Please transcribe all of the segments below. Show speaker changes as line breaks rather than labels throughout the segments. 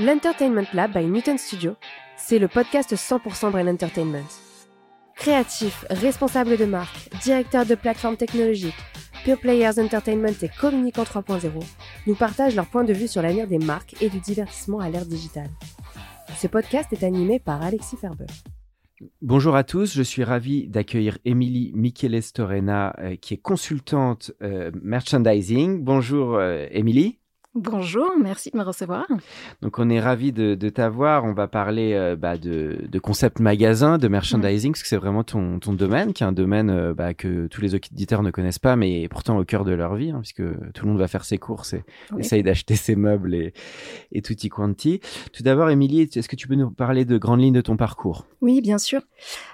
L'Entertainment Lab by Newton Studio, c'est le podcast 100% Brain Entertainment. Créatifs, responsables de marque, directeurs de plateformes technologiques, Pure Players Entertainment et Communicant 3.0 nous partagent leur point de vue sur l'avenir des marques et du divertissement à l'ère digitale. Ce podcast est animé par Alexis Ferber.
Bonjour à tous, je suis ravi d'accueillir Émilie Micheles Torena, euh, qui est consultante euh, merchandising. Bonjour euh, Émilie.
Bonjour, merci de me recevoir.
Donc on est ravi de, de t'avoir. On va parler euh, bah, de, de concept magasin, de merchandising, parce que c'est vraiment ton, ton domaine, qui est un domaine euh, bah, que tous les auditeurs ne connaissent pas, mais pourtant au cœur de leur vie, hein, puisque tout le monde va faire ses courses et
Oui.
essaye d'acheter ses meubles et, et tutti quanti. Tout d'abord, Émilie, est-ce que tu peux nous parler de grandes lignes de ton parcours?
Oui, bien sûr.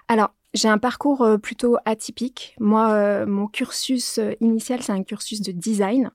Alors, j'ai un parcours euh, plutôt atypique. Moi, euh, mon cursus initial, c'est un cursus de design.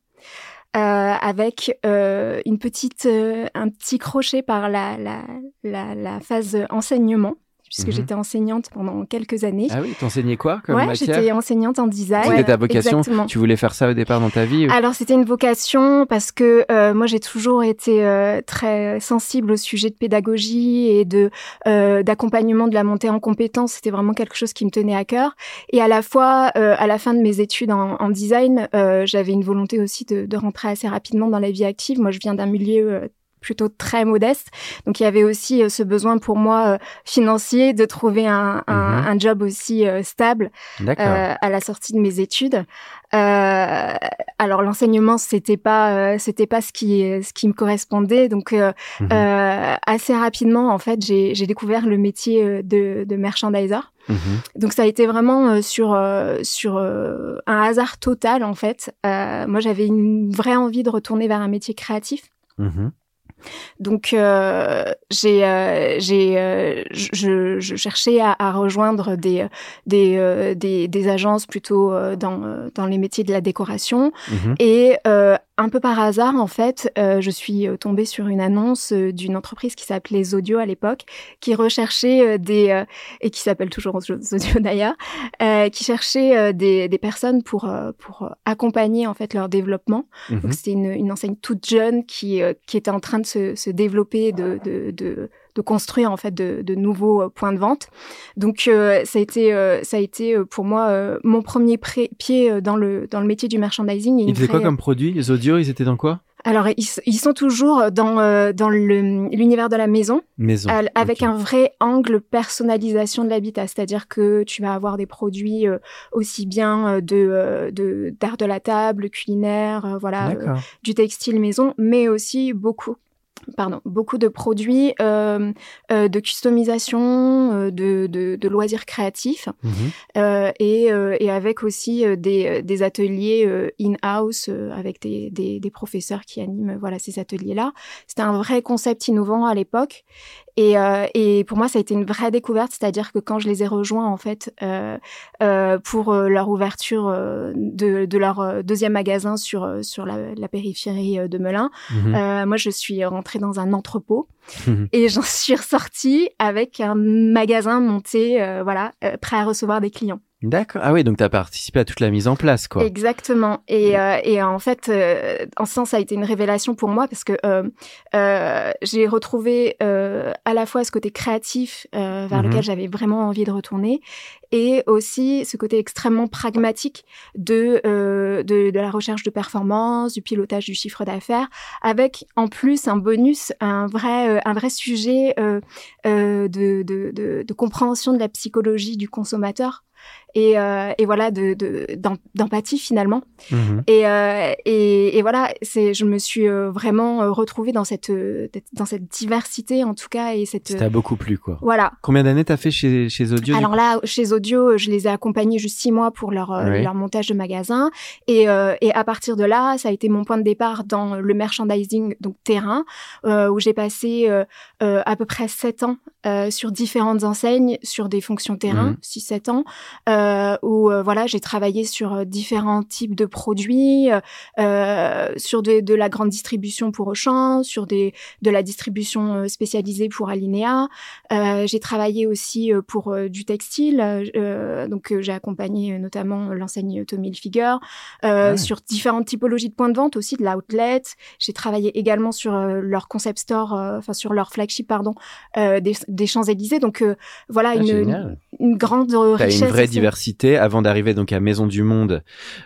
Euh, avec euh, une petite, euh, un petit crochet par la, la, la, la phase enseignement, puisque
Mhm.
j'étais enseignante pendant quelques années.
Ah oui, t'enseignais quoi comme
ouais, j'étais enseignante en design.
C'était ta vocation
Exactement.
Tu voulais faire ça au départ dans ta vie ou-
Alors c'était une vocation parce que euh, moi j'ai toujours été euh, très sensible au sujet de pédagogie et de euh, d'accompagnement de la montée en compétences. C'était vraiment quelque chose qui me tenait à cœur. Et à la fois, euh, à la fin de mes études en, en design, euh, j'avais une volonté aussi de, de rentrer assez rapidement dans la vie active. Moi je viens d'un milieu euh, plutôt très modeste. Donc il y avait aussi euh, ce besoin pour moi euh, financier de trouver un, un,
Mhm.
un job aussi euh, stable euh, à la sortie de mes études. Euh, alors l'enseignement c'était pas euh, c'était pas ce qui ce qui me correspondait donc euh,
Mhm.
euh, assez rapidement en fait j'ai j'ai découvert le métier de de merchandiser.
Mhm.
Donc ça a été vraiment euh, sur euh, sur euh, un hasard total en fait. Euh, moi j'avais une vraie envie de retourner vers un métier créatif. Donc euh, j'ai euh, j'ai euh, je, je cherchais à, à rejoindre des des, euh, des des agences plutôt dans dans les métiers de la décoration
Mhm.
et euh, un peu par hasard en fait euh, je suis euh, tombée sur une annonce euh, d'une entreprise qui s'appelait Zodio à l'époque qui recherchait euh, des euh, et qui s'appelle toujours Zodio d'ailleurs euh, qui cherchait des des personnes pour pour accompagner en fait leur développement
Mhm.
donc c'était une, une enseigne toute jeune qui, qui était en train de se, se développer, de, de, de, de construire en fait de, de nouveaux euh, points de vente. Donc euh, ça a été, euh, ça a été pour moi mon premier pied dans le, dans le métier du merchandising.
Ils faisaient quoi comme produit Les audios, ils étaient dans quoi?
Alors ils, ils sont toujours dans, euh, l'univers de la maison
Maison.
avec un vrai angle personnalisation de l'habitat, c'est-à-dire que tu vas avoir des produits euh, aussi bien de euh, de d'art de la table, culinaire, voilà, du textile maison, mais aussi beaucoup pardon, beaucoup de produits euh, euh, de customisation, euh, de, de, de loisirs créatifs
Mhm.
et, et avec aussi des, des ateliers in-house avec des, des, des professeurs qui animent voilà ces ateliers-là. C'était un vrai concept innovant à l'époque et, euh, et pour moi ça a été une vraie découverte, c'est-à-dire que quand je les ai rejoints en fait euh, euh, pour euh, leur ouverture euh, de, de leur euh, deuxième magasin sur sur la, la périphérie de Melun, euh, moi, je suis rentrée dans un entrepôt
Mhm.
et j'en suis ressortie avec un magasin monté, voilà, prêt à recevoir des clients.
D'accord. Ah oui, donc tu as participé à toute la mise en place, quoi.
Exactement. Et, euh, et en fait, euh, en ce sens, ça a été une révélation pour moi parce que euh, euh, j'ai retrouvé euh, à la fois ce côté créatif euh, vers
Mhm.
lequel j'avais vraiment envie de retourner et aussi ce côté extrêmement pragmatique de, euh, de, de la recherche de performance, du pilotage du chiffre d'affaires, avec en plus un bonus, un vrai, euh, un vrai sujet euh, euh, de, de, de, de compréhension de la psychologie du consommateur et, et voilà de d'empathie finalement.
Mhm.
Et, et, et voilà, c'est je me suis vraiment retrouvée dans cette dans cette diversité en tout cas et cette.
Ça t'a beaucoup plu quoi.
Voilà.
Combien d'années t'as fait chez chez Audio
Alors là, chez Audio, je les ai accompagnés juste six mois pour leur leur montage de magasin et et à partir de là, ça a été mon point de départ dans le merchandising donc terrain où j'ai passé à peu près sept ans sur différentes enseignes, sur des fonctions terrain, 6-7 mmh. ans, euh, où voilà, j'ai travaillé sur différents types de produits, sur de, de, la grande distribution pour Auchan, sur des, de la distribution spécialisée pour Alinea. j'ai travaillé aussi pour du textile, donc j'ai accompagné notamment l'enseigne Tommy Hilfiger, ah sur différentes typologies de points de vente aussi, de l'outlet. J'ai travaillé également sur leur concept store, enfin sur leur flagship, pardon, des, des Champs-Élysées. Donc euh, voilà
ah,
une, une, grande richesse.
T'as une vraie avant d'arriver donc à Maison du Monde,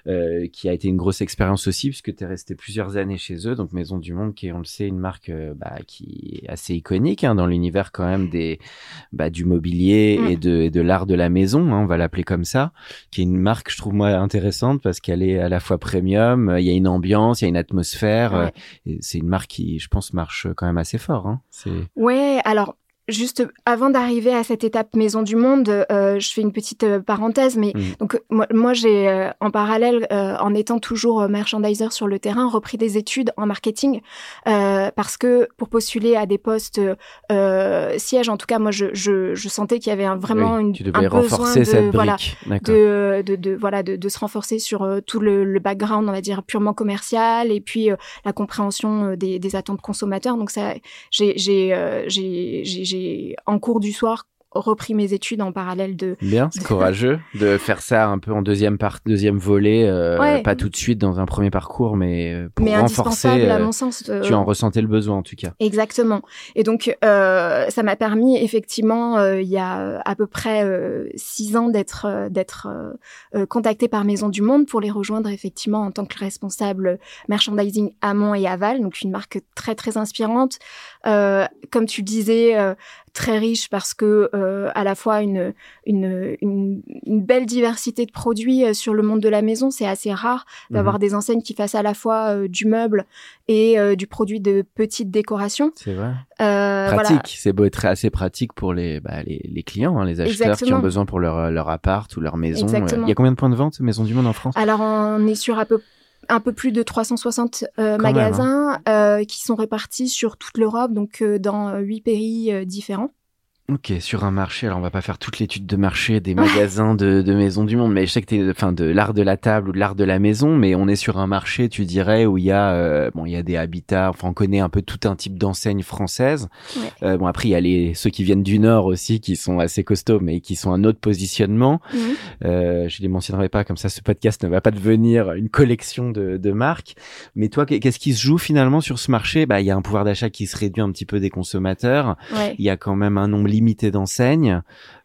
euh, qui a été une grosse expérience aussi puisque tu es resté plusieurs années chez eux. Donc Maison du Monde, qui est, on le sait, une marque euh, bah, qui est assez iconique hein, dans l'univers quand même des bah, du mobilier mm. et de, de l'art de la maison, hein, on va l'appeler comme ça, qui est une marque je trouve moi intéressante parce qu'elle est à la fois premium, il y a une ambiance, il y a une atmosphère. c'est une marque qui, je pense, marche quand même assez fort. Hein.
Ouais, alors Juste avant d'arriver à cette étape Maison du Monde, euh, je fais une petite euh, parenthèse, mais mmh. donc moi, moi j'ai euh, en parallèle, en étant toujours merchandiser sur le terrain, repris des études en marketing parce que pour postuler à des postes sièges, en tout cas moi je, je, je sentais qu'il y avait un, vraiment une,
tu un besoin de
voilà de, de, de, voilà de, de, se renforcer sur tout le, le, background, on va dire purement commercial et puis la compréhension des, des attentes consommateurs. Donc ça, j'ai j'ai j'ai j'ai en cours du soir repris mes études en parallèle de.
Bien, c'est courageux de faire ça un peu en deuxième part, deuxième volet, euh, pas tout de suite dans un premier parcours, mais euh, pour renforcer.
à mon sens.
Tu en ressentais le besoin en tout cas.
Exactement. Et donc euh, ça m'a permis effectivement il y a à peu près six ans d'être d'être contactée par Maison du Monde pour les rejoindre effectivement en tant que responsable merchandising amont et aval, donc une marque très très inspirante. comme tu disais très riche parce que euh, à la fois une, une, une, belle diversité de produits euh, sur le monde de la maison. C'est assez rare d'avoir mhm. des enseignes qui fassent à la fois euh, du meuble et du produit de petite décoration.
C'est vrai. pratique, c'est beau être assez pratique pour les, bah, les, les, clients, hein, les acheteurs qui ont besoin pour leur, leur appart ou leur maison. Il y a combien de points de vente Maison du Monde en France?
Alors on est sur à peu un peu plus de 360 euh, magasins hein. euh, qui sont répartis sur toute l'Europe, donc euh, dans huit pays différents.
Ok, sur un marché, alors on va pas faire toute l'étude de marché des magasins de, de maisons du monde, mais je sais que t'es, enfin, de l'art de la table ou de l'art de la maison, mais on est sur un marché, tu dirais, où il y a, euh, bon, il y a des habitats, enfin, on connaît un peu tout un type d'enseignes françaises. Euh, bon, après, il y a les, ceux qui viennent du Nord aussi, qui sont assez costauds, mais qui sont un autre positionnement. Mhm. Euh, je les mentionnerai pas, comme ça, ce podcast ne va pas devenir une collection de, de marques. Mais toi, qu'est-ce qui se joue finalement sur ce marché? Bah, il y a un pouvoir d'achat qui se réduit un petit peu des consommateurs. Il y a quand même un nombre limité d'enseignes.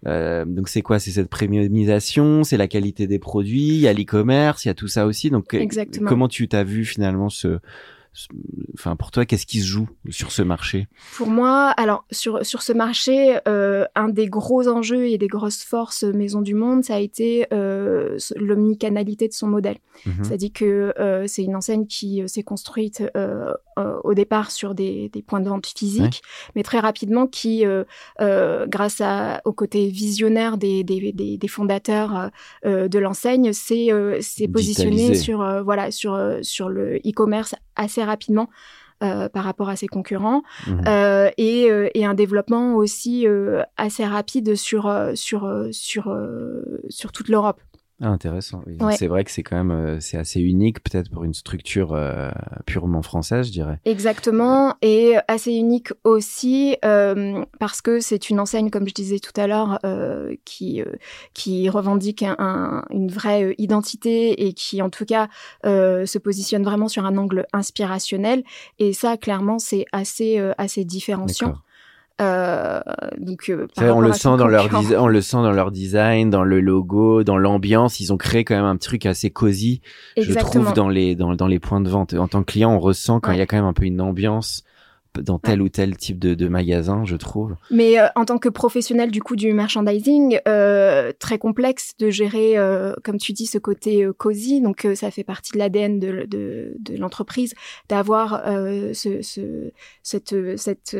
Euh, donc c'est quoi? C'est cette premiumisation, c'est la qualité des produits, il y a l'e-commerce, il y a tout ça aussi. Donc comment tu t'as vu finalement ce enfin pour toi, qu'est-ce qui se joue sur ce marché?
Pour moi, alors sur sur ce marché, euh, un des gros enjeux et des grosses forces Maison du Monde, ça a été euh, l'omnicanalité de son modèle. Mhm. C'est-à-dire que euh, c'est une enseigne qui s'est construite au départ sur des, des, points de vente physiques, mais très rapidement qui, grâce à, au côté visionnaire des, des, des fondateurs de l'enseigne, s'est positionné sur voilà sur sur le e-commerce assez rapidement euh, par rapport à ses concurrents mmh. euh, et, euh, et, un développement aussi assez rapide sur sur sur sur toute l'Europe.
Ah, intéressant. C'est vrai que c'est quand même euh, c'est assez unique peut-être pour une structure euh, purement française, je dirais.
Exactement, et assez unique aussi euh, parce que c'est une enseigne, comme je disais tout à l'heure, qui qui revendique un, une vraie identité et qui en tout cas se positionne vraiment sur un angle inspirationnel. Et ça, clairement, c'est assez assez différenciant.
Euh, donc, euh, on le sent dans leur on le sent dans leur design, dans le logo, dans l'ambiance. Ils ont créé quand même un truc assez cosy. Je trouve dans les dans, dans les points de vente. En tant que client, on ressent quand il y a quand même un peu une ambiance dans tel ou tel type de, de magasin, je trouve.
Mais euh, en tant que professionnel du coup du merchandising, euh, très complexe de gérer, euh, comme tu dis, ce côté euh, cosy. Donc ça fait partie de l'ADN de, de, de l'entreprise d'avoir ce, ce, cette, cette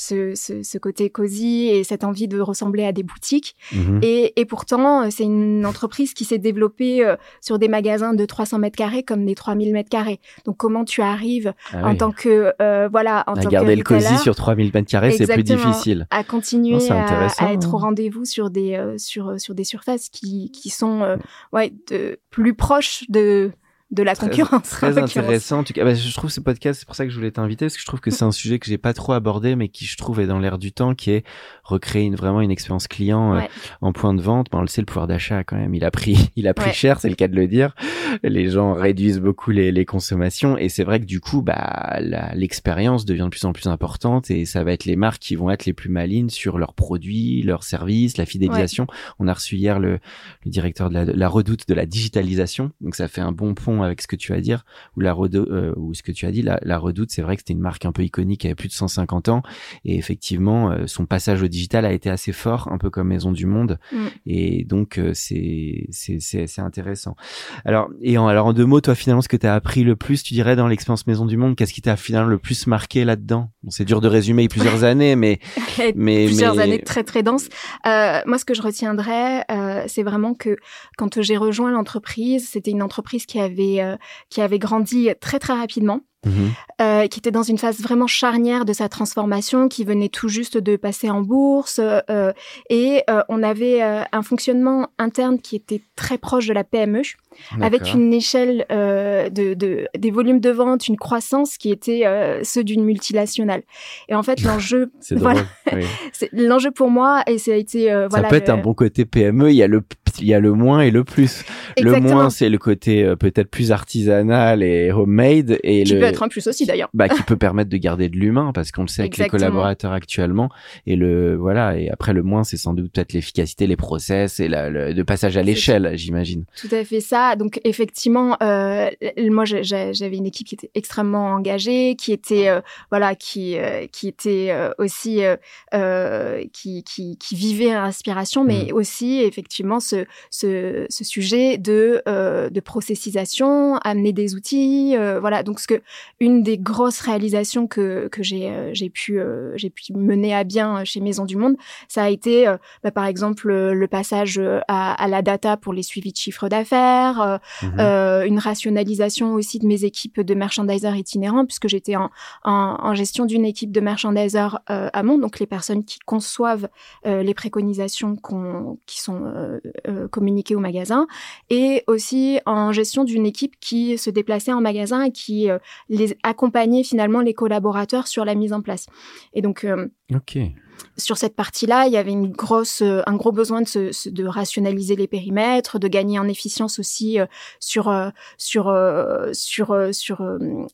ce, ce, ce, côté cosy et cette envie de ressembler à des boutiques.
Mhm.
Et, et, pourtant, euh, c'est une entreprise qui s'est développée euh, sur des magasins de 300 mètres carrés comme des 3000 mètres carrés. Donc, comment tu arrives
Ah
en
oui.
tant que euh, voilà, en
à
tant
garder
que
le cosy sur 3000 mètres carrés, c'est plus difficile.
à continuer à, être au
hein.
rendez-vous sur des euh, sur sur des surfaces qui qui sont ouais de, plus proches de de la
Très-
concurrence. en
Très intéressant. En tout cas, bah, je trouve ce podcast, c'est pour ça que je voulais t'inviter, parce que je trouve que c'est un sujet que j'ai pas trop abordé, mais qui je trouve est dans l'air du temps, qui est recréer une, vraiment une expérience client euh, en point de vente. Bon, on le sait, le pouvoir d'achat quand même, il a pris, il a pris
Ouais.
cher, c'est le cas de le dire. Les gens réduisent beaucoup les, les consommations, et c'est vrai que du coup, bah, l'expérience devient de plus en plus importante, et ça va être les marques qui vont être les plus malines sur leurs produits, leurs services, la fidélisation. On a reçu hier le, le directeur de la, la redoute de la digitalisation, donc ça fait un bon pont avec ce que tu vas dire ou la euh, ou ce que tu as dit, la, la Redoute, c'est vrai que c'était une marque un peu iconique qui avait plus de 150 ans et effectivement euh, son passage au digital a été assez fort, un peu comme Maison du Monde
Mm.
et donc euh, c'est c'est c'est c'est intéressant. Alors et en, alors en deux mots, toi finalement ce que tu as appris le plus, tu dirais dans l'expérience Maison du Monde, qu'est-ce qui t'a finalement le plus marqué là-dedans? Bon, c'est dur de résumer plusieurs années, mais mais
plusieurs
mais-
années très très denses. Euh, moi, ce que je retiendrai, euh, c'est vraiment que quand j'ai rejoint l'entreprise, c'était une entreprise qui avait euh, qui avait grandi très très rapidement. Euh, qui était dans une phase vraiment charnière de sa transformation, qui venait tout juste de passer en bourse, euh, et euh, on avait un fonctionnement interne qui était très proche de la PME, avec une échelle de, de des volumes de vente, une croissance qui était ceux d'une multinationale. Et en fait, l'enjeu, voilà,
oui.
l'enjeu pour moi, et ça a été
Ça peut être
le-
un bon côté PME, il y a le il y a le moins et le plus. Le moins c'est le côté euh, peut-être plus artisanal et homemade et
qui
le
peut être un plus aussi d'ailleurs.
bah, qui peut permettre de garder de l'humain parce qu'on le sait avec les collaborateurs actuellement et le voilà et après le moins c'est sans doute peut-être l'efficacité les process et la, le, de passage à l'échelle j'imagine
Tout à fait ça. Donc effectivement, euh, moi j'avais une équipe qui était extrêmement engagée, qui était euh, voilà, qui euh, qui était aussi qui, qui qui vivait l'inspiration, mais aussi effectivement ce ce, ce sujet de euh, de processisation, amener des outils, euh, voilà. Donc ce que une des grosses réalisations que que j'ai euh, j'ai pu j'ai pu mener à bien chez Maison du Monde, ça a été bah, par exemple le passage à, à la data pour les suivis de chiffre d'affaires,
Mhm.
une rationalisation aussi de mes équipes de merchandisers itinérants puisque j'étais en, en, en gestion d'une équipe de merchandisers amont, donc les personnes qui conçoivent les préconisations qui sont euh, euh, communiquées au magasin, et aussi en gestion d'une équipe qui se déplaçait en magasin et qui euh, les accompagnait finalement les collaborateurs sur la mise en place. Et donc euh,
ok
sur cette partie-là, il y avait une grosse, euh, un gros besoin de, se, se- de rationaliser les périmètres, de gagner en efficience aussi euh, sur euh, sur sur sur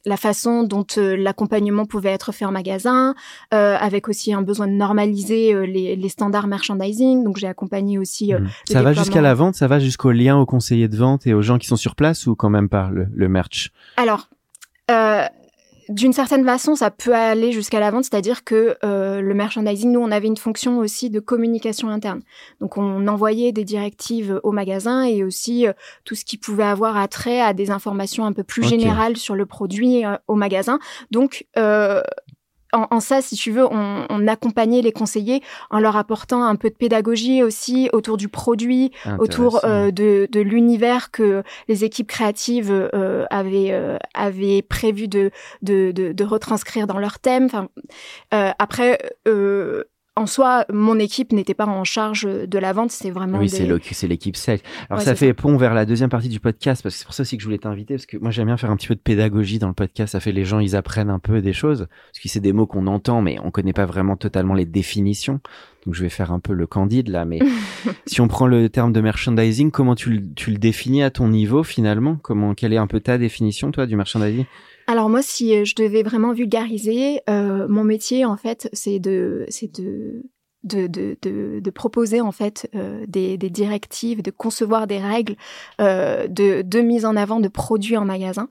la façon dont l'accompagnement pouvait être fait en magasin, euh, avec aussi un besoin de normaliser les, les standards merchandising. Donc j'ai accompagné aussi
Mhm. ça va jusqu'à la vente ça va jusqu'au lien aux conseillers de vente et aux gens qui sont sur place ou quand même pas le, le merch?
Alors, euh, d'une certaine façon, ça peut aller jusqu'à la vente, c'est-à-dire que euh, le merchandising, nous, on avait une fonction aussi de communication interne. Donc, on envoyait des directives au magasin et aussi euh, tout ce qui pouvait avoir attrait à des informations un peu plus générales sur le produit euh, au magasin. Donc, euh, en, en ça, si tu veux, on, on accompagnait les conseillers en leur apportant un peu de pédagogie aussi autour du produit, autour euh, de, de l'univers que les équipes créatives euh, avaient, euh, avaient prévu de, de, de, de retranscrire dans leur thème. Enfin, après, en soi, mon équipe n'était pas en charge de la vente, c'est vraiment
Oui,
des-
c'est l'équipe sales. Alors
Ouais,
ça fait pont vers la deuxième partie du podcast parce que c'est pour ça aussi que je voulais t'inviter parce que moi j'aime bien faire un petit peu de pédagogie dans le podcast. Ça fait les gens ils apprennent un peu des choses parce que c'est des mots qu'on entend mais on connaît pas vraiment totalement les définitions. Donc je vais faire un peu le candide là, mais si on prend le terme de merchandising, comment tu le, tu le définis à ton niveau finalement? Comment quelle est un peu ta définition toi du merchandising?
Alors moi, si euh, je devais vraiment vulgariser, euh, mon métier, en fait, c'est de, c'est de de, de, de, de proposer en fait euh, des, des, directives, de concevoir des règles euh, de, de, mise en avant de produits en magasin,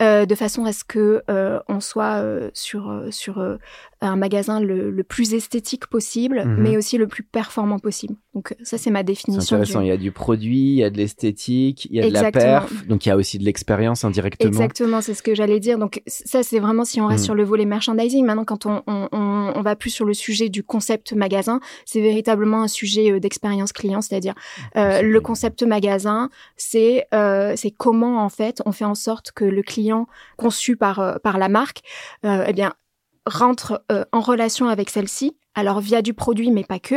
euh, de façon à ce que euh, on soit euh, sur sur un magasin le, le, plus esthétique possible, mhm. mais aussi le plus performant possible. Donc ça, c'est ma définition.
C'est intéressant. Il y a du produit, il y a de l'esthétique, il y a de la perf, donc il y a aussi de l'expérience indirectement.
Exactement, c'est ce que j'allais dire. Donc ça, c'est vraiment si on reste mhm. sur le volet merchandising. Maintenant, quand on, on, on, on, va plus sur le sujet du concept magasin, c'est véritablement un sujet euh, d'expérience client, c'est-à-dire euh, le concept magasin, c'est euh, c'est comment en fait on fait en sorte que le client conçu par euh, par la marque, euh, eh bien rentre euh, en relation avec celle-ci, alors via du produit, mais pas que,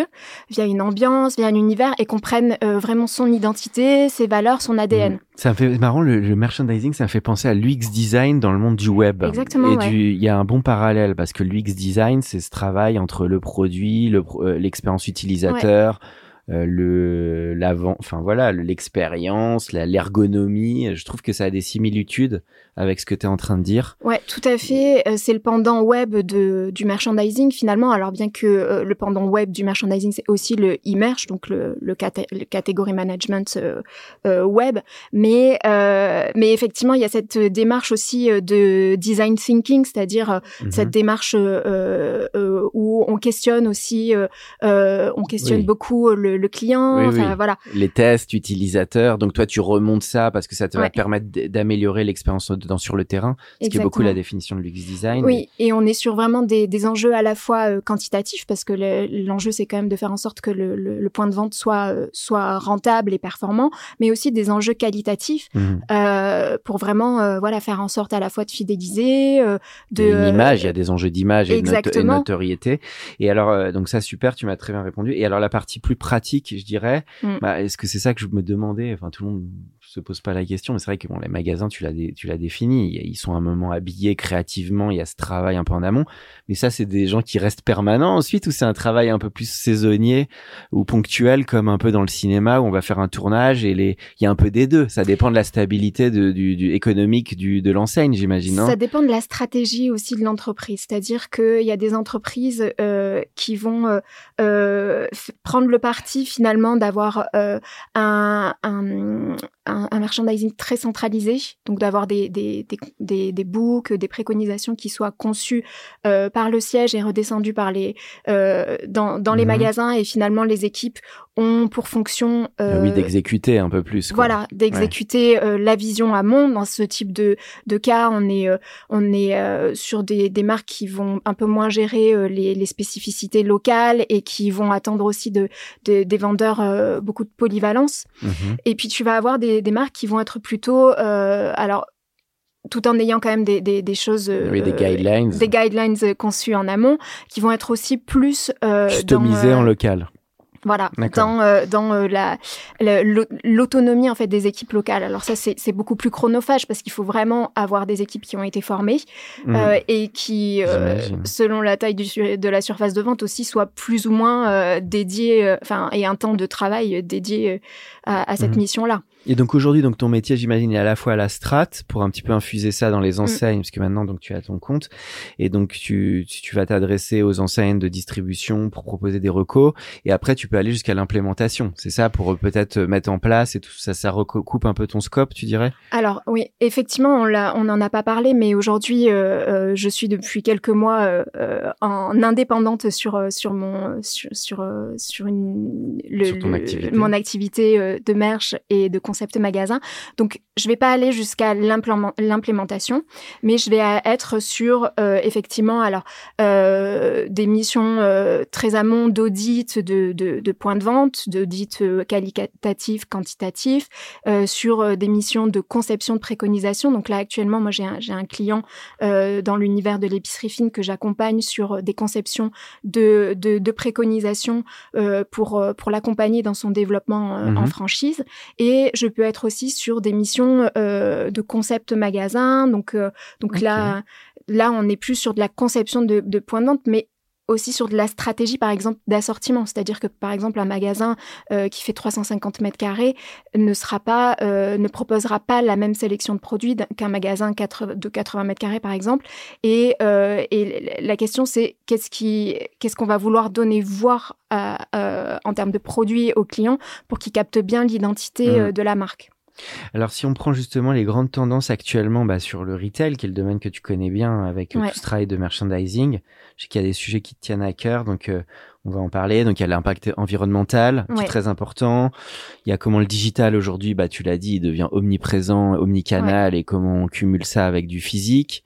via une ambiance, via un univers, et comprenne euh, vraiment son identité, ses valeurs, son ADN. Mmh.
Ça me fait marrant, le, merchandising, ça me fait penser à l'UX design dans le monde du web.
Exactement.
Et il y a un bon parallèle, parce que l'UX design, c'est ce travail entre le produit, euh, l'expérience utilisateur. Le l'avant, enfin voilà, l'expérience, l'ergonomie. Je trouve que ça a des similitudes avec ce que tu es en train de dire.
Ouais, tout à fait. Euh, c'est le pendant web de, du merchandising finalement. Alors bien que euh, le pendant web du merchandising, c'est aussi le e-merch, donc le, le, catégorie management web. Mais mais effectivement, il y a cette démarche aussi de design thinking, c'est-à-dire mhm. cette démarche où on questionne aussi, on questionne beaucoup le le, client. voilà.
Les tests utilisateurs. Donc toi, tu remontes ça parce que ça te va permettre d'améliorer l'expérience sur le terrain, ce qui est beaucoup la définition de l'UX design.
Oui, et on est sur vraiment des, des enjeux à la fois euh, quantitatifs parce que l'enjeu c'est quand même de faire en sorte que le, le, point de vente soit euh, soit rentable et performant, mais aussi des enjeux qualitatifs mhm. euh, pour vraiment euh, voilà faire en sorte à la fois de fidéliser, de
une image. Il y a des enjeux d'image et de notoriété. Et alors donc ça super, tu m'as très bien répondu. Et alors la partie plus pratique je dirais. Mm. Bah, est-ce que c'est ça que je me demandais? Enfin, tout le monde se pose pas la question, mais c'est vrai que bon, les magasins, tu l'as, défini, ils sont à un moment habillés créativement, il y a ce travail un peu en amont, mais ça, c'est des gens qui restent permanents ensuite, ou c'est un travail un peu plus saisonnier ou ponctuel, comme un peu dans le cinéma où on va faire un tournage et les, il y a un peu des deux. Ça dépend de la stabilité du, économique du, de l'enseigne, j'imagine.
Ça dépend de la stratégie aussi de l'entreprise, c'est-à-dire qu'il y a des entreprises euh, qui vont euh, euh, prendre le parti finalement d'avoir un, un, un, merchandising très centralisé, donc d'avoir des, des, des, des, des books, des préconisations qui soient conçues euh, par le siège et redescendues par les, euh, dans, dans les mhm. magasins et finalement les équipes ont pour fonction
euh, oui d'exécuter un peu plus
quoi. voilà d'exécuter euh, la vision à monde dans ce type de, de cas on est euh, on est euh, sur des, des marques qui vont un peu moins gérer les, les spécificités locales et qui vont attendre aussi de, de des vendeurs beaucoup de polyvalence mhm. et puis tu vas avoir des, des marques qui vont être plutôt alors tout en ayant quand même des, des, des choses,
oui, des guidelines,
des guidelines conçues en amont, qui vont être aussi plus
euh, customisées en local.
Voilà, dans euh, dans euh, la l'autonomie en fait des équipes locales. Alors ça c'est c'est beaucoup plus chronophage parce qu'il faut vraiment avoir des équipes qui ont été formées mmh. euh, et qui euh, selon la taille du, de la surface de vente aussi soient plus ou moins euh, dédiées enfin et un temps de travail dédié à, à cette mmh. mission là.
Et donc aujourd'hui, donc ton métier, j'imagine, est à la fois à la strat pour un petit peu infuser ça dans les mm. enseignes, parce que maintenant, donc tu as ton compte, et donc tu tu vas t'adresser aux enseignes de distribution pour proposer des recos, et après tu peux aller jusqu'à l'implémentation. C'est ça pour peut-être mettre en place et tout ça, ça recoupe un peu ton scope, tu dirais?
Alors oui, effectivement, on l'a, on n'en a pas parlé, mais aujourd'hui, euh, euh, je suis depuis quelques mois euh, en indépendante sur sur mon sur sur, sur une
le,
mon activité de merch et de concept magasin. Donc, je vais pas aller jusqu'à l'implémentation, mais je vais être sur euh, effectivement alors euh, des missions euh, très amont d'audit de, de, de points de vente, d'audit qualitatif, quantitatif, sur des missions de conception de préconisation. Donc là, actuellement, moi, j'ai un, un client dans l'univers de l'épicerie fine que j'accompagne sur des conceptions de, de, de préconisation pour, pour l'accompagner dans son développement en mhm. franchise. Et je peux être aussi sur des missions euh, de concept magasin. Donc, euh, donc là, là, on est plus sur de la conception de, de points de vente, mais aussi sur de la stratégie, par exemple, d'assortiment. C'est-à-dire que, par exemple, un magasin euh, qui fait 350 mètres carrés ne sera pas, euh, ne proposera pas la même sélection de produits qu'un magasin de 80 mètres carrés, par exemple. Et, euh, et la question, c'est qu'est-ce qui, qu'est-ce qu'on va vouloir donner voir en termes de produits aux clients pour qu'ils captent bien l'identité mmh. de la marque.
Alors, si on prend justement les grandes tendances actuellement bah, sur le retail, qui est le domaine que tu connais bien avec tout ce travail de merchandising, je sais qu'il y a des sujets qui te tiennent à cœur, donc euh, on va en parler. Donc, il y a l'impact environnemental, qui est très important. Il y a comment le digital aujourd'hui, bah, tu l'as dit, il devient omniprésent, omnicanal, et comment on cumule ça avec du physique.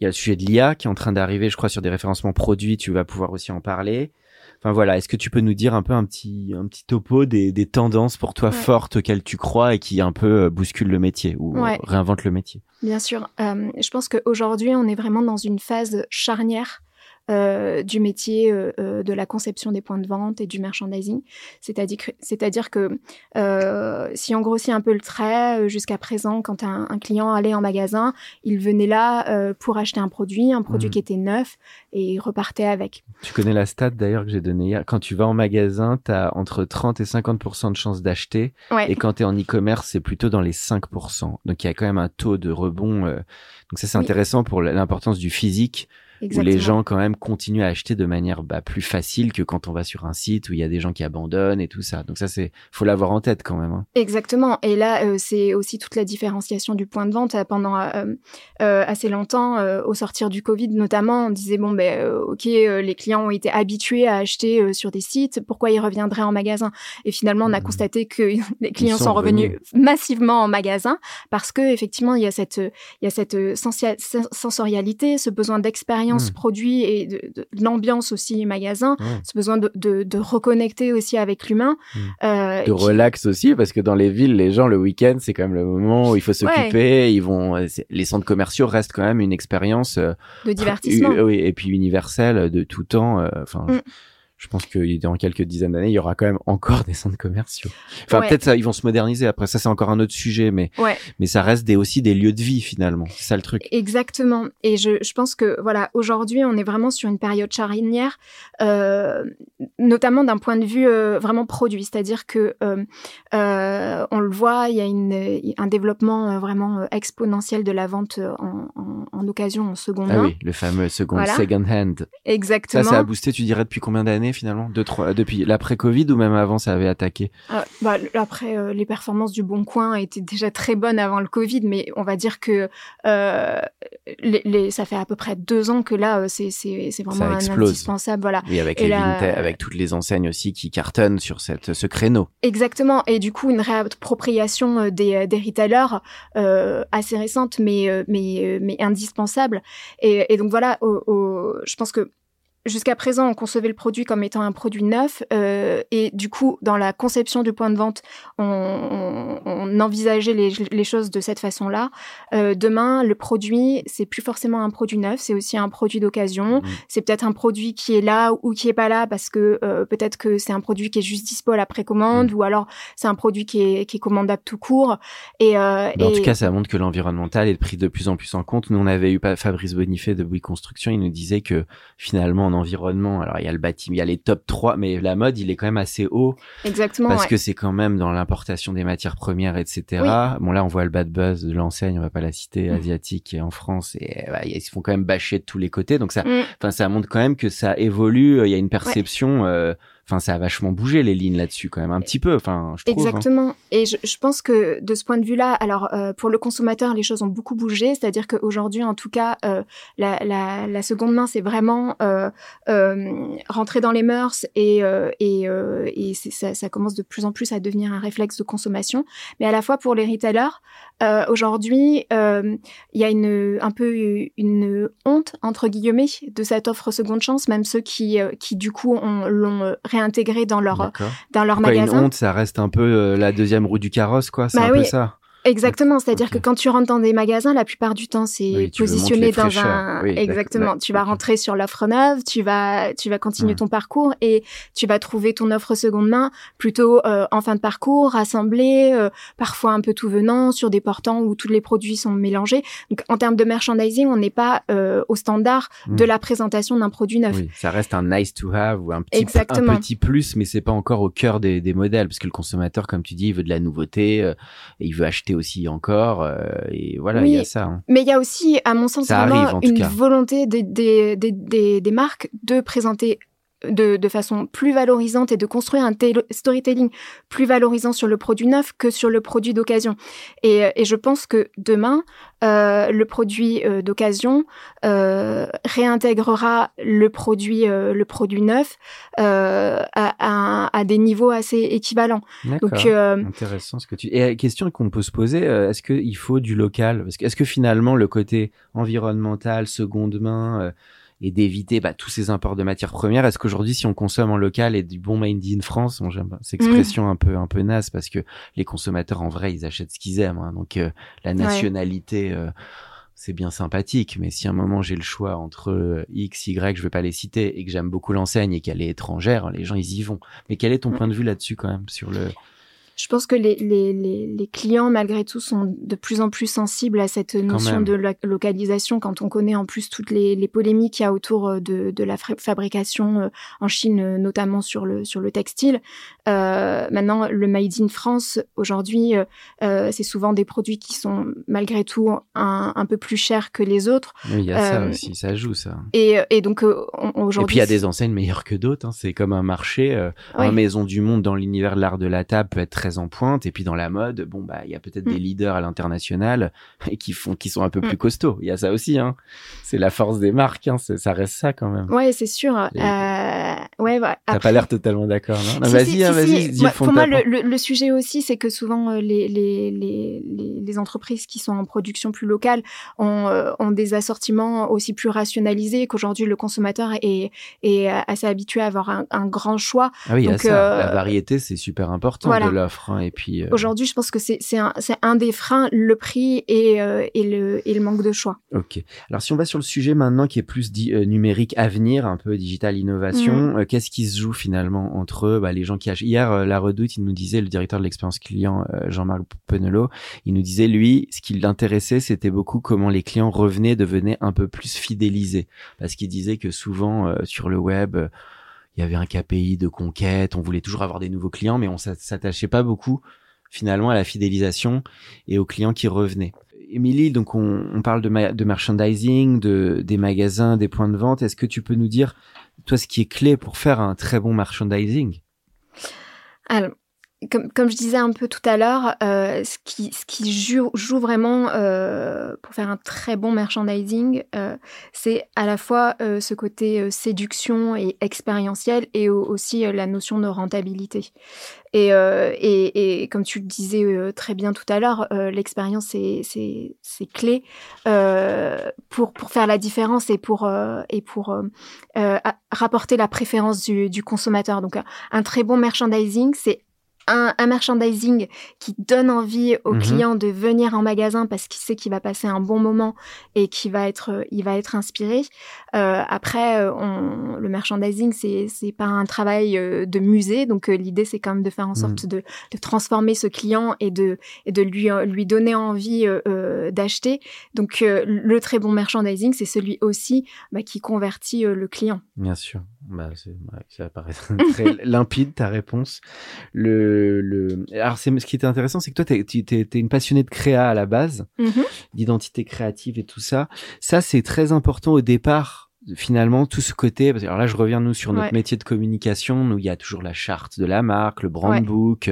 Il y a le sujet de l'IA qui est en train d'arriver, je crois, sur des référencements produits. Tu vas pouvoir aussi en parler. Enfin voilà, est-ce que tu peux nous dire un peu un petit un petit topo des, des tendances pour toi fortes auxquelles tu crois et qui un peu euh, bousculent le métier ou réinventent le métier?
Bien sûr, euh, je pense qu'aujourd'hui on est vraiment dans une phase charnière euh, du métier euh, euh, de la conception des points de vente et du merchandising. C'est-à-dire, c'est-à-dire que si on grossit un peu le trait, jusqu'à présent, quand un, client allait en magasin, il venait là pour acheter un produit, un produit mmh. qui était neuf, et il repartait avec.
Tu connais la stat d'ailleurs que j'ai donnée hier. Quand tu vas en magasin, tu as entre 30 et 50% de chances d'acheter. Et quand tu es en e-commerce, c'est plutôt dans les 5% Donc il y a quand même un taux de rebond. donc ça, c'est intéressant pour l'importance du physique où les gens quand même continuent à acheter de manière bah, plus facile que quand on va sur un site où il y a des gens qui abandonnent et tout ça. Donc ça, c'est faut l'avoir en tête quand même. Hein.
Exactement. Et là, euh, c'est aussi toute la différenciation du point de vente. Euh, pendant euh, assez longtemps, au sortir du Covid notamment, on disait bon ben ok, les clients ont été habitués à acheter sur des sites, pourquoi ils reviendraient en magasin? Et finalement, on a mmh. constaté que les clients sont, revenus, massivement en magasin parce que effectivement, il y a cette il y a cette sensorialité, ce besoin d'expérience ce mmh. produit et de, l'ambiance aussi magasin, ce besoin de, de, reconnecter aussi avec l'humain.
Mmh. Euh, de relax aussi, parce que dans les villes, les gens, le week-end, c'est quand même le moment où il faut s'occuper. Ils vont, euh, les centres commerciaux restent quand même une expérience
euh, de divertissement.
oui, et puis universelle de tout temps. Enfin. Mmh je pense que dans quelques dizaines d'années, il y aura quand même encore des centres commerciaux. Enfin, peut-être ils vont se moderniser. Après, ça, c'est encore un autre sujet, mais mais ça reste des, aussi des lieux de vie finalement. C'est ça le truc.
Exactement. Et je, je pense que voilà, aujourd'hui, on est vraiment sur une période charnière, euh, notamment d'un point de vue euh, vraiment produit, c'est-à-dire que euh, on le voit, il y a une, un développement vraiment exponentiel de la vente en, en, en occasion, en seconde
ah oui, le fameux second, second hand.
Exactement.
Ça, ça a boosté, tu dirais, depuis combien d'années finalement Deux, trois, Depuis l'après-Covid ou même avant, ça avait attaqué
ah, bah, Après, euh, les performances du Bon Coin étaient déjà très bonnes avant le Covid, mais on va dire que euh, les, ça fait à peu près deux ans que là, euh, c'est vraiment un indispensable. Voilà.
Oui, avec, les avec toutes les enseignes aussi qui cartonnent sur cette, ce créneau.
Exactement. Et du coup, une réappropriation des, des retailers assez récente, mais, mais, mais indispensable. Et, et donc voilà, je pense que Jusqu'à présent, on concevait le produit comme étant un produit neuf euh, et du coup, dans la conception du point de vente, on, on, envisageait les, les, choses de cette façon-là. Euh, demain, le produit, c'est plus forcément un produit neuf, c'est aussi un produit d'occasion. Mmh. C'est peut-être un produit qui est là ou qui est pas là parce que euh, peut-être que c'est un produit qui est juste dispo à la précommande mmh. ou alors c'est un produit qui est, qui est commandable tout court. Et,
en tout cas, ça montre que l'environnemental est pris de plus en plus en compte. Nous, on avait eu Fabrice Bonifay de Bouygues Construction, il nous disait que finalement, en environnement. Alors il y a le bâtiment, il y a les top 3, mais la mode, il est quand même assez haut.
Exactement.
Parce que c'est quand même dans l'importation des matières premières, etc. Bon là, on voit le bad buzz de l'enseigne, on va pas la citer, mm. asiatique et en France, et bah, ils se font quand même bâcher de tous les côtés. Donc ça, mm. enfin ça montre quand même que ça évolue. Il y a une perception. Euh, Enfin, ça a vachement bougé les lignes là-dessus quand même un petit peu. Enfin, je
trouve. Hein. Exactement. Et je, pense que de ce point de vue-là, alors euh, pour le consommateur, les choses ont beaucoup bougé. C'est-à-dire qu'aujourd'hui, en tout cas, euh, la, seconde main, c'est vraiment euh, rentrer dans les mœurs et, et, ça, commence de plus en plus à devenir un réflexe de consommation. Mais à la fois pour les retailers, aujourd'hui, il y a une un peu une honte entre guillemets de cette offre seconde chance, même ceux qui qui du coup l'ont intégré dans leur dans leur magasin.
Une honte, ça reste un peu euh, la deuxième roue du carrosse, quoi. C'est bah un peu ça.
Exactement, c'est-à-dire que quand tu rentres dans des magasins, la plupart du temps, c'est positionné dans un. Exactement. Tu vas rentrer sur l'offre neuve, tu vas, tu vas continuer ton parcours et tu vas trouver ton offre seconde main plutôt euh, en fin de parcours, rassemblée, euh, parfois un peu tout venant, sur des portants où tous les produits sont mélangés. Donc, en termes de merchandising, on n'est pas euh, au standard de la présentation d'un produit neuf.
Oui, ça reste un nice to have ou un petit, un petit plus, mais c'est pas encore au cœur des, des modèles parce que le consommateur, comme tu dis, il veut de la nouveauté, et il veut acheter aussi encore. Euh, et voilà, il y a ça. Hein.
Mais il y a aussi, à mon sens, vraiment une volonté des, des, des, des, marques de présenter de, de, façon plus valorisante et de construire un storytelling plus valorisant sur le produit neuf que sur le produit d'occasion. Et, et, je pense que demain, euh, le produit euh, d'occasion euh, réintégrera le produit, le produit neuf à, à, des niveaux assez équivalents.
Donc, intéressant ce que tu. Et question qu'on peut se poser, est-ce qu'il faut du local? Parce que est-ce que finalement le côté environnemental, seconde main et d'éviter bah, tous ces imports de matières premières. Est-ce qu'aujourd'hui, si on consomme en local et du bon made in France, bon, j'aime cette expression mm. un peu un peu naze parce que les consommateurs en vrai, ils achètent ce qu'ils aiment. Hein. donc euh, la nationalité. Euh, c'est bien sympathique, mais si à un moment j'ai le choix entre euh, X, Y, je vais pas les citer, et que j'aime beaucoup l'enseigne et qu'elle est étrangère, les gens ils y vont. Mais quel est ton point de vue là-dessus quand même sur le
je pense que les, les, les, clients, malgré tout, sont de plus en plus sensibles à cette notion de localisation quand on connaît en plus toutes les, polémiques qu'il y a autour euh, de, de la fabrication euh, en Chine, euh, notamment sur le, sur le textile. Euh, maintenant, le Made in France, aujourd'hui, euh, c'est souvent des produits qui sont malgré tout un, un peu plus chers que les autres.
Il y a ça aussi, ça joue ça.
Et, et donc aujourd'hui.
Et puis il y a des enseignes meilleures que d'autres. Hein. C'est comme un marché. Un Maison du Monde dans l'univers de l'art de la table peut être très en pointe. Et puis dans la mode bon bah il y a peut-être des mm. leaders à l'international et qui font qui sont un peu mm. plus costauds. Il y a ça aussi hein. C'est la force des marques hein. ça reste ça quand même.
Ouais c'est sûr. Euh, ouais bah,
t'as pas l'air totalement d'accord non, vas-y hein, vas-y
pour moi le, le, sujet aussi c'est que souvent euh, les, les, les, les, entreprises qui sont en production plus locale ont, euh, ont des assortiments aussi plus rationalisés qu'aujourd'hui le consommateur est, est assez habitué à avoir un, un grand choix.
Ah oui Donc, ça. la variété c'est super important de l'offre Et puis.
Euh, Aujourd'hui, je pense que c'est un, un des freins, le prix et, euh, et, le, et le manque de choix.
Ok. Alors si on va sur le sujet maintenant qui est plus dit, euh, numérique avenir, un peu digital innovation, mhm. qu'est-ce qui se joue finalement entre bah, les gens qui achètent Hier, la Redoute, il nous disait, le directeur de l'expérience client, Jean-Marc Penelot, il nous disait, lui, ce qui l'intéressait, c'était beaucoup comment les clients revenaient, devenaient un peu plus fidélisés. Parce qu'il disait que souvent, sur le web, il y avait un KPI de conquête, on voulait toujours avoir des nouveaux clients, mais on s'attachait pas beaucoup finalement à la fidélisation et aux clients qui revenaient. Émilie, donc on, parle de, de merchandising, de, des magasins, des points de vente. Est-ce que tu peux nous dire, toi, ce qui est clé pour faire un très bon merchandising?
Alors, comme, comme, je disais un peu tout à l'heure, euh, ce qui, ce qui joue, joue vraiment euh, pour faire un très bon merchandising, euh, c'est à la fois euh, ce côté euh, séduction et expérientiel et aussi euh, la notion de rentabilité. Et, et, et, comme tu le disais très bien tout à l'heure, l'expérience c'est clé pour, pour faire la différence et pour, et pour rapporter la préférence du, du consommateur. Donc un très bon merchandising, c'est un, merchandising qui donne envie au mhm. client de venir en magasin parce qu'il sait qu'il va passer un bon moment et qu'il va être, il va être inspiré. Euh, après, euh, on, le merchandising, c'est c'est pas un travail euh, de musée, donc l'idée c'est quand même de faire en sorte mhm. de, de, transformer ce client et de et de lui lui donner envie d'acheter. Donc le très bon merchandising, c'est celui aussi bah, qui convertit le client.
Bien sûr. Bah, ça paraît très limpide ta réponse. Le, le... Alors, c'est, ce qui était intéressant, c'est que toi, tu es, une passionnée de créa à la base, mm-hmm. d'identité créative et tout ça. Ça, c'est très important au départ finalement tout ce côté parce que alors là je reviens nous sur notre métier de communication nous il y a toujours la charte de la marque le brand book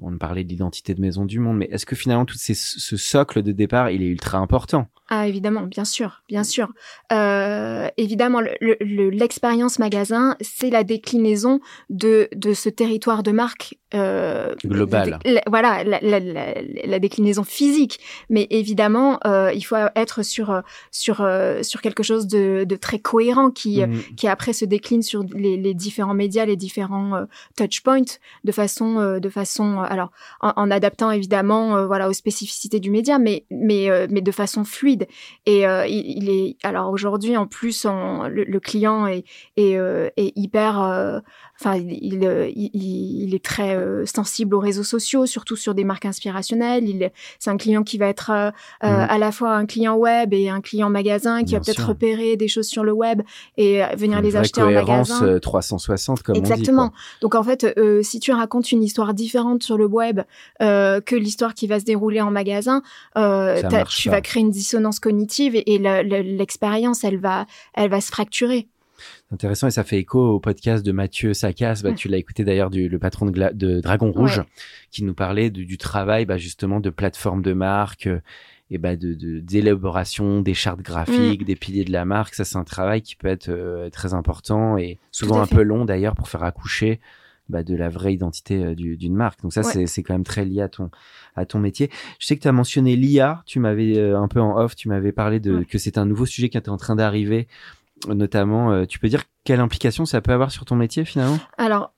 on parlait d'identité de maison du monde mais est-ce que finalement tout ces, ce socle de départ il est ultra important?
Ah évidemment, bien sûr, bien sûr. Euh, évidemment, l'expérience magasin, c'est la déclinaison de, de ce territoire de marque
euh, global.
voilà, la, la, la, déclinaison physique. Mais évidemment, euh, il faut être sur sur euh, sur quelque chose de, de très cohérent qui mm. qui après se décline sur les, les différents médias, les différents euh, touch points de façon euh, de façon alors en, en adaptant évidemment voilà aux spécificités du média, mais mais mais de façon fluide et euh, il, est alors aujourd'hui en plus le, client est, est, euh, hyper euh, enfin il, il, est très sensible aux réseaux sociaux surtout sur des marques inspirationnelles. Il c'est un client qui va être mmh. à la fois un client web et un client magasin qui va peut-être repérer des choses sur le web et venir les acheter en magasin.
360 comme
exactement
on dit,
donc en fait si tu racontes une histoire différente sur le web que l'histoire qui va se dérouler en magasin tu vas créer une dissonance cognitive et, l'expérience, elle va, elle va se fracturer.
Intéressant et ça fait écho au podcast de Mathieu Sakas. Bah, Tu l'as écouté d'ailleurs du le patron de, de Dragon Rouge qui nous parlait du travail bah, justement de plateforme de marque euh, et bah, de d'élaboration des chartes graphiques, mm. des piliers de la marque. Ça c'est un travail qui peut être euh, très important et souvent un peu long d'ailleurs pour faire accoucher bah, de la vraie identité euh, d'une marque. Donc ça, c'est quand même très lié à ton, à ton métier. Je sais que tu as mentionné l'IA, tu m'avais euh, un peu en off, tu m'avais parlé de que c'est un nouveau sujet qui était en train d'arriver notamment. Euh, tu peux dire quelle implication ça peut avoir sur ton métier finalement?
Alors,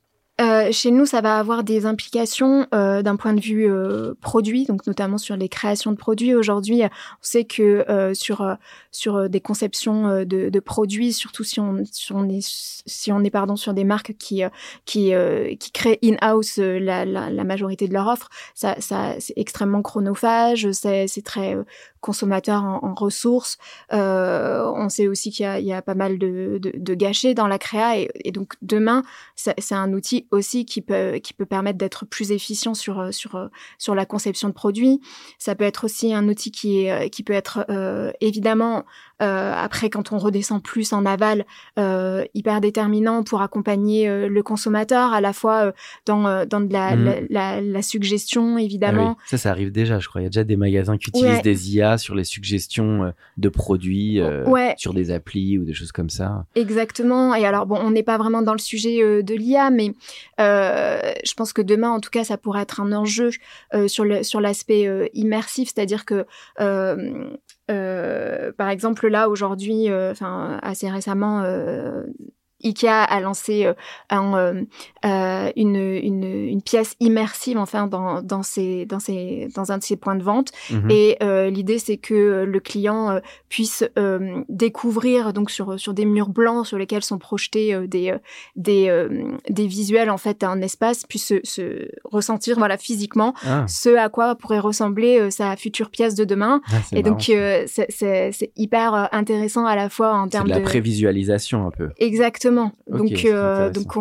euh, chez nous, ça va avoir des implications euh, d'un point de vue euh, produit, donc notamment sur les créations de produits. Aujourd'hui, on sait que sur sur des conceptions de, produits, surtout si on, si on est pardon sur des marques qui qui qui créent in-house la, majorité de leur offre, ça, c'est extrêmement chronophage, c'est très consommateur en, ressources. on sait aussi qu'il y, y a, pas mal de, de, gâchets dans la créa et donc demain, c'est un outil aussi qui peut qui peut permettre d'être plus efficient sur euh, sur euh, sur la conception de produits. Ça peut être aussi un outil qui est euh, qui peut être évidemment après quand on redescend plus en aval hyper déterminant pour accompagner le consommateur à la fois dans dans de la, mmh. la, la, suggestion évidemment.
Ah ça ça arrive déjà je crois. Il y a déjà des magasins qui utilisent des IA sur les suggestions de produits sur des applis ou des choses comme ça.
Exactement. Et alors bon on n'est pas vraiment dans le sujet de l'IA mais je pense que demain, en tout cas, ça pourrait être un enjeu euh, sur le sur l'aspect euh, immersif, c'est-à-dire que par exemple là aujourd'hui, enfin assez récemment, IKEA a lancé euh, euh, euh, une, une, une, pièce immersive enfin dans, dans, ses, dans, ses, dans un de ses points de vente. Mhm. et l'idée c'est que le client puisse découvrir donc sur, sur des murs blancs sur lesquels sont projetés des, des, des visuels en fait un espace puisse se, se ressentir voilà physiquement ah. ce à quoi pourrait ressembler sa future pièce de demain. Ah, et donc c'est hyper intéressant à la fois en termes de
la prévisualisation un peu.
Exactement donc, euh, donc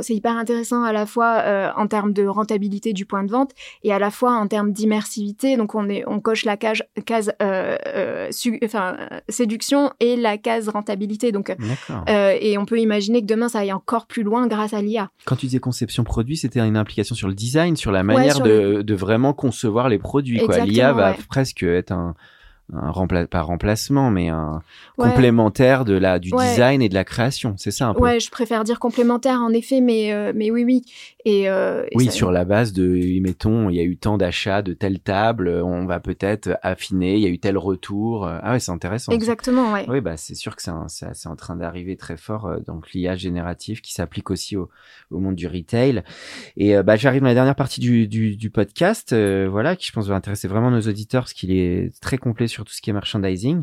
c'est hyper intéressant à la fois euh, en termes de rentabilité du point de vente et à la fois en termes d'immersivité. Donc, on est, on coche la case, case euh, enfin, séduction et la case rentabilité. Donc, et on peut imaginer que demain ça aille encore plus loin grâce à l'IA.
Quand tu disais conception produit, c'était une implication sur le design, sur la manière de, de, vraiment concevoir les produits. L'IA va presque être un un rempla pas remplacement, mais un complémentaire de la du design et de la création. C'est ça un peu?
Ouais, je préfère dire complémentaire en effet, mais euh, mais oui oui. Et,
euh, oui, sur la base de, mettons, il y a eu tant d'achats de telle table, on va peut-être affiner. Il y a eu tel retour. Ah ouais, c'est intéressant.
Exactement, ouais.
Oui, bah c'est sûr que c'est c'est en train d'arriver très fort. Euh, donc l'IA génératif qui s'applique aussi au, au monde du retail. Et bah j'arrive à la dernière partie du du, du podcast, voilà, qui je pense va intéresser vraiment nos auditeurs parce qu'il est très complet sur tout ce qui est merchandising.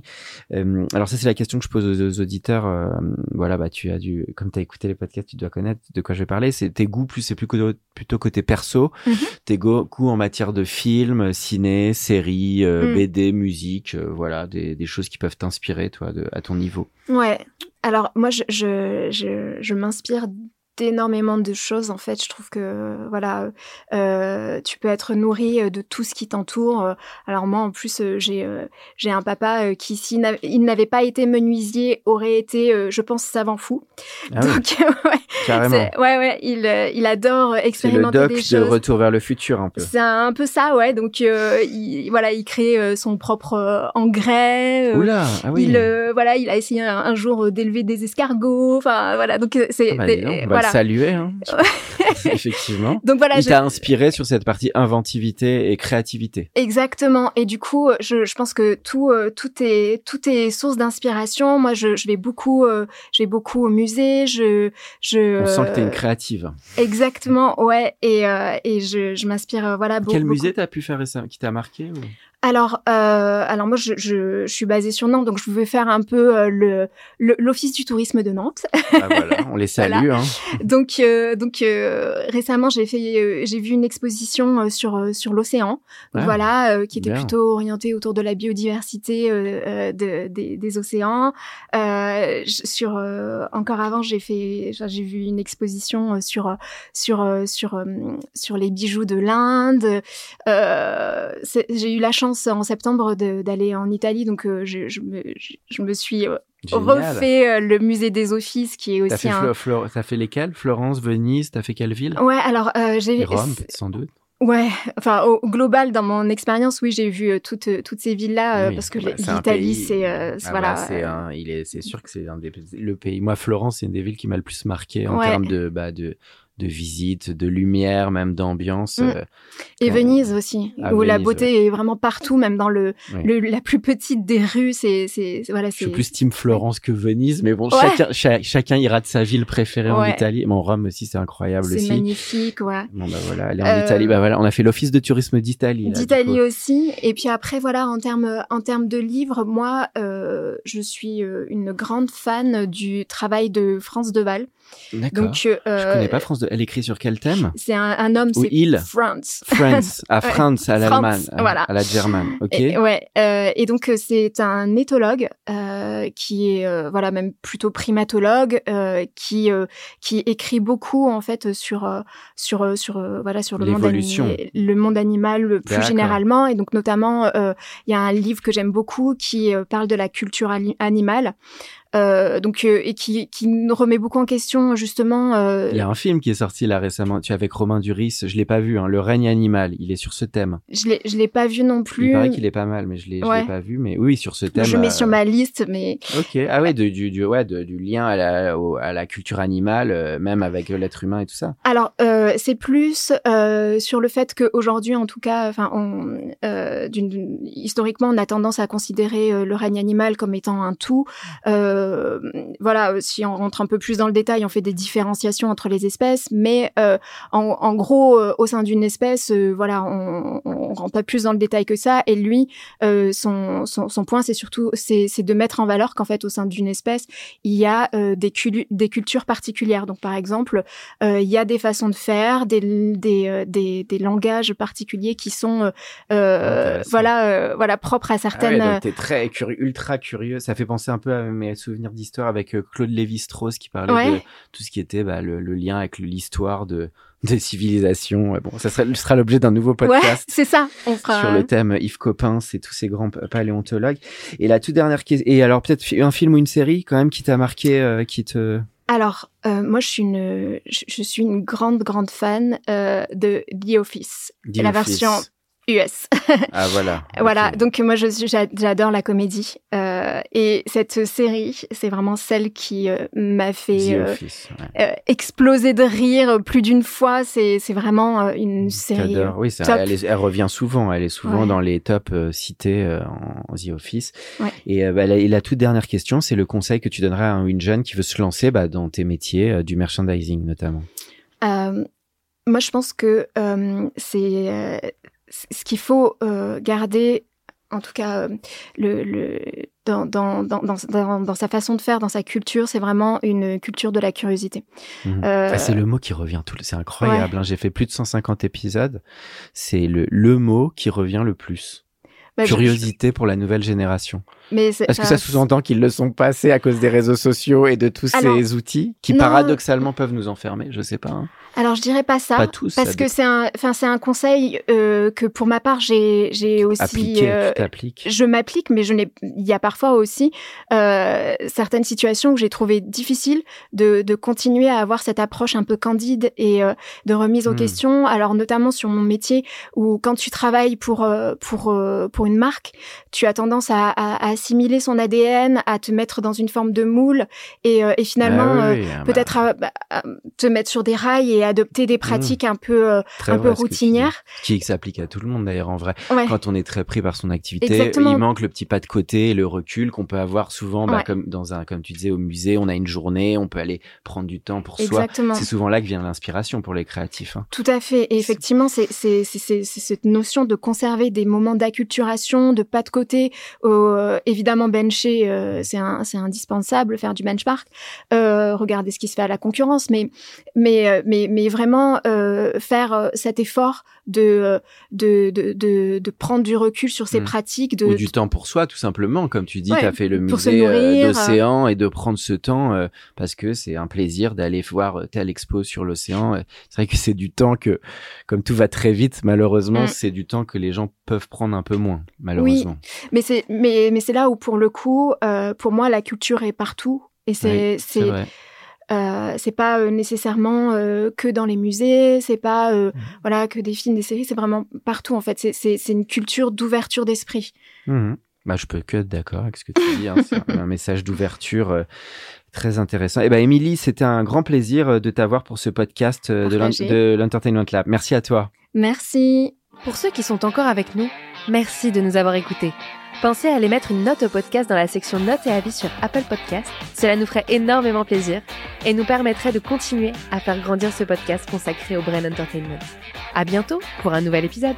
Euh, alors ça, c'est la question que je pose aux, auditeurs. Euh, voilà, bah tu as dû, comme tu as écouté les podcasts, tu dois connaître de quoi je vais parler. C'est tes goûts plus, c'est plus plutôt côté perso. Mhm. Tes goûts en matière de films, ciné, séries, euh, mm. BD, musique, voilà, des, des, choses qui peuvent t'inspirer, toi, de, à ton niveau.
Ouais. Alors moi, je, je, je, je m'inspire d'énormément de choses en fait. Je trouve que voilà, euh, tu peux être nourri de tout ce qui t'entoure. Alors moi en plus j'ai j'ai un papa qui s'il n'avait pas été menuisier aurait été, je pense, savant fou.
Ah Donc
ouais,
carrément.
Ouais ouais, il il adore expérimenter
le doc
des choses.
de Retour vers le futur un peu.
C'est un peu ça ouais. Donc il, voilà, il crée son propre engrais.
Oula, ah oui.
Il voilà, il a essayé un, jour d'élever des escargots. Enfin voilà, donc c'est
ah bah,
voilà.
saluer, hein. effectivement.
Donc voilà,
Il t'a inspiré sur cette partie inventivité et créativité.
Exactement. Et du coup, je, je pense que tout, euh, tout est, tout est source d'inspiration. Moi, je, je vais beaucoup, euh, je vais beaucoup au musée. Je, je.
On sent que t'es une
euh,
créative.
Exactement, ouais. Et, euh, et je, je m'inspire, euh, voilà. beau-
Quel
beaucoup.
musée t'as pu faire récemment qui t'a marqué ou...
Alors, euh, alors moi, je, je, je suis basée sur Nantes, donc je vais faire un peu euh, le l'office du tourisme de Nantes.
Ah voilà, on les salue. Hein.
donc, euh, donc euh, récemment, j'ai fait, euh, j'ai vu une exposition euh, sur sur l'océan,
Ah,
voilà, euh, qui était
bien.
plutôt orientée autour de la biodiversité euh, euh, de, des, des océans. Euh, sur euh, encore avant, j'ai fait, j'ai vu une exposition sur sur sur sur les bijoux de l'Inde. Euh, j'ai eu la chance en septembre d'aller en Italie, donc euh, je, je, me, je, je me suis euh,
Génial.
refait euh, le musée des offices, qui est aussi
fait,
un.
T'as fait lesquels? Florence, Venise, t'as fait quelle ville?
Ouais, alors euh, j'ai
Rome, sans doute.
Ouais, enfin au global dans mon expérience, oui, j'ai vu euh, toutes toutes ces villes-là euh,
Oui,
parce que
bah,
l'Italie, c'est euh, c'est-
Ah
voilà.
bah, c'est un, il est, c'est sûr que c'est un des, le pays. Moi, Florence, c'est une des villes qui m'a le plus marqué en
Ouais.
termes de, bah, de, de visite, de lumière, même d'ambiance.
Mm.
euh,
Et Venise aussi,
Ah,
où la beauté est vraiment partout, même dans le,
Oui.
le la plus petite des rues. C'est c'est c'est- voilà,
Je suis
c'est
plus team Florence que Venise, mais bon,
Ouais.
chacun, cha- chacun ira de sa ville préférée en. Italie. Mon Rome aussi, c'est incroyable
c'est
aussi.
magnifique, ouais.
Bon bah voilà, aller en
Euh,
Italie, bah voilà, on a fait l'office de tourisme d'Italie.
D'Italie aussi. Et puis après, voilà, en termes en termes de livres, moi, euh, je suis une grande fan du travail de France Deval.
D'accord.
Donc, euh,
Je connais pas France. De... Elle écrit sur quel thème?
C'est un, un homme,
Ou
c'est
il.
France.
France, à
Ouais.
France, à l'Allemagne, à,
voilà.
à la Germane. Ok.
Et, ouais, euh, et donc euh, c'est un éthologue euh, qui est euh, voilà même plutôt primatologue euh, qui euh, qui écrit beaucoup en fait sur euh, sur euh, sur euh, voilà sur le monde
L'évolution.
ani- le monde animal euh, plus généralement et donc notamment euh, il y a un livre que j'aime beaucoup qui euh, parle de la culture animale euh, donc euh, et qui qui nous remet beaucoup en question justement euh,
Il y a un film qui est sorti là récemment, tu es avec Romain Duris, je l'ai pas vu, hein, Le règne animal, il est sur ce thème.
je l'ai je l'ai pas vu non plus
Il paraît qu'il est pas mal, mais je l'ai
Ouais.
l'ai pas vu, mais oui, sur ce thème.
je mets sur ma liste mais
Ok, ah ouais, du, du, ouais, de- du lien à la, au- à la culture animale, même avec l'être humain et tout ça.
Alors, c'est plus sur le fait qu'aujourd'hui, en tout cas, enfin, historiquement, on a tendance à considérer le règne animal comme étant un tout. Euh, voilà, euh, si on rentre un peu plus dans le détail, on fait des différenciations entre les espèces, mais euh, en, en gros, euh, au sein d'une espèce, voilà, on, on rentre pas plus dans le détail que ça. Et lui, son, son, son point, c'est surtout, c'est de mettre en valeur qu'en fait, au sein d'une espèce, il y a des, des cultures particulières. Donc, par exemple, il y a des façons de faire, des, des, des, des langages particuliers qui sont voilà, voilà propres à
Ah
certaines.
ouais, donc t'es très curieux, ultra curieux. Ça fait penser un peu à mes souvenirs d'histoire avec euh, Claude Lévi-Strauss qui parlait
Ouais.
de tout ce qui était bah, le, le lien avec l'histoire de des civilisations. Bon, ça sera l'objet d'un nouveau
ouais,
podcast.
c'est ça. On fera.
sur le thème Yves Coppens et tous ces grands pa- paléontologues. Et la toute dernière question, et alors peut-être un film ou une série quand même qui t'a marqué, euh, qui te...
Alors, euh, moi, je suis une, je, je suis une grande, grande fan euh, de The Office,
The
la
Office.
version US.
Ah voilà.
Voilà, donc moi j'adore la comédie euh, et cette série, c'est vraiment celle qui euh, m'a fait euh,
Office. ouais.
exploser de rire plus d'une fois. C'est vraiment une série.
J'adore. Oui,
top.
elle, est- elle revient souvent. Elle est souvent
Ouais.
dans les tops cités en, en The Office.
Ouais.
Et, bah, la, et la toute dernière question, c'est le conseil que tu donnerais à une jeune qui veut se lancer bah, dans tes métiers du merchandising notamment?
Moi, je pense que c'est ce qu'il faut euh, garder, en tout cas, euh, le, le, dans, dans, dans, dans, dans- dans sa façon de faire, dans sa culture, c'est vraiment une culture de la curiosité.
Mhm.
Euh,
Ah, c'est le mot qui revient tout. le- C'est incroyable. hein. J'ai fait plus de 150 épisodes. C'est le, le mot qui revient le plus.
bah, je-
Curiosité pour la nouvelle génération.
Mais
Est-ce que ça sous-entend qu'ils le sont pas assez à cause des réseaux sociaux et de tous ces outils qui paradoxalement peuvent nous enfermer Je sais pas. Hein.
Alors je dirais pas ça,
pas tous,
parce que c'est un, enfin c'est un conseil euh, que pour ma part j'ai j'ai aussi.
Appliqué, euh,
je m'applique, mais je n'ai. Il y a parfois aussi euh, certaines situations où j'ai trouvé difficile de, de continuer à avoir cette approche un peu candide et euh, de remise aux hmm. questions. Alors notamment sur mon métier où quand tu travailles pour euh, pour pour une marque, tu as tendance à, à, assimiler son ADN, à te mettre dans une forme de moule et, et finalement ah ah peut-être bah. à, te mettre sur des rails et adopter des mmh. pratiques un peu euh, un peu routinières.
Qui s'applique à tout le monde d'ailleurs en vrai. Quand on est très pris par son activité, il manque le petit pas de côté, le recul qu'on peut avoir souvent, bah, comme dans un comme tu disais au musée, on a une journée, on peut aller prendre du temps pour soi. C'est souvent là que vient l'inspiration pour les créatifs. Hein.
Tout à fait. Et effectivement, c'est cette notion de conserver des moments d'acculturation, de pas de côté. Euh, évidemment, bencher, euh, c'est c'est indispensable, faire du benchmark, euh, regarder ce qui se fait à la concurrence, mais mais mais mais vraiment euh, faire euh, cet effort euh, de, de, de, de, prendre du recul sur ses hmm. pratiques. De,
Ou du temps pour soi, tout simplement. Comme tu dis, tu as fait le musée d'océan et de prendre ce temps parce que c'est un plaisir d'aller voir telle expo sur l'océan. C'est vrai que c'est du temps que, comme tout va très vite, malheureusement, hmm. c'est du temps que les gens peuvent prendre un peu moins, malheureusement.
Oui, mais c'est mais, mais c'est là où, pour le coup, pour moi, la culture est partout. Et c'est euh, c'est pas euh, nécessairement euh, que dans les musées, c'est pas euh, mmh. voilà que des films, des séries, c'est vraiment partout en fait. C'est une culture d'ouverture d'esprit.
Mmh. Bah, je peux que être d'accord avec ce que tu dis. Hein. c'est un message d'ouverture très intéressant. Et eh ben, Émilie, c'était un grand plaisir de t'avoir pour ce podcast de l'Entertainment Lab. Merci à toi.
Merci.
Pour ceux qui sont encore avec nous, merci de nous avoir écoutés. Pensez à aller mettre une note au podcast dans la section notes et avis sur Apple Podcast. Cela nous ferait énormément plaisir et nous permettrait de continuer à faire grandir ce podcast consacré au Brain Entertainment. À bientôt pour un nouvel épisode.